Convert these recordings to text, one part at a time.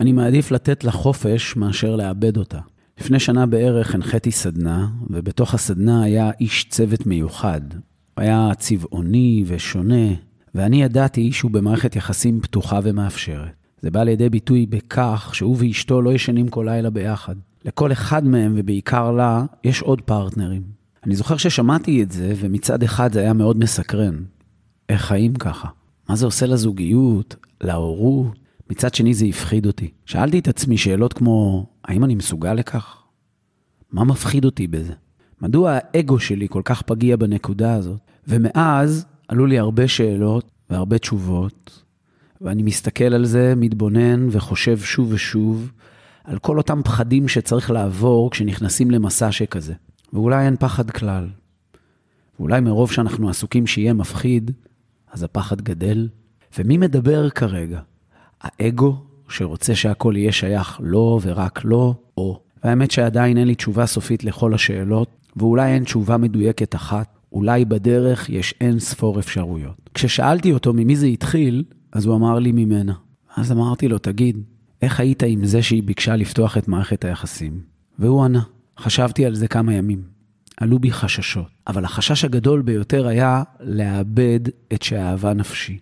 אני מעדיף לתת לה חופש מאשר לאבד אותה. לפני שנה בערך הנחיתי סדנה, ובתוך הסדנה היה איש צוות מיוחד. הוא היה צבעוני ושונה, ואני ידעתי שהוא במערכת יחסים פתוחה ומאפשרת. זה בא לידי ביטוי בכך שהוא ואשתו לא ישנים כל לילה ביחד. לכל אחד מהם, ובעיקר לה, יש עוד פרטנרים. אני זוכר ששמעתי את זה, ומצד אחד זה היה מאוד מסקרן. איך חיים ככה? מה זה עושה לזוגיות, להורות? מצד שני זה הפחיד אותי. שאלתי את עצמי שאלות כמו, האם אני מסוגל לכך? מה מפחיד אותי בזה? מדוע האגו שלי כל כך פגיע בנקודה הזאת? ומאז עלו לי הרבה שאלות והרבה תשובות, ואני מסתכל על זה, מתבונן וחושב שוב ושוב על כל אותם פחדים שצריך לעבור כשנכנסים למסע שכזה. ואולי אין פחד כלל. ואולי מרוב שאנחנו עסוקים שיהיה מפחיד, אז הפחד גדל. ומי מדבר כרגע? האגו שרוצה שהכל יהיה שייך לו ורק לו, או... והאמת שעדיין אין לי תשובה סופית לכל השאלות, ואולי אין תשובה מדויקת אחת, אולי בדרך יש אין ספור אפשרויות. כששאלתי אותו ממי זה התחיל, אז הוא אמר לי ממנה. אז אמרתי לו, תגיד, איך היית עם זה שהיא ביקשה לפתוח את מערכת היחסים? והוא ענה, חשבתי על זה כמה ימים. עלו בי חששות, אבל החשש הגדול ביותר היה לאבד את שאהבה נפשי.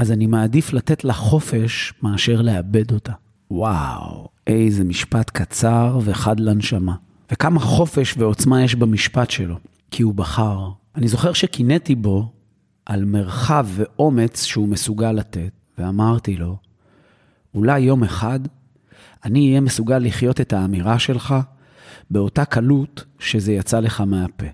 אז אני מעדיף לתת לה חופש מאשר לאבד אותה. וואו, איזה משפט קצר וחד לנשמה. וכמה חופש ועוצמה יש במשפט שלו, כי הוא בחר. אני זוכר שקינאתי בו על מרחב ואומץ שהוא מסוגל לתת, ואמרתי לו, אולי יום אחד אני אהיה מסוגל לחיות את האמירה שלך באותה קלות שזה יצא לך מהפה.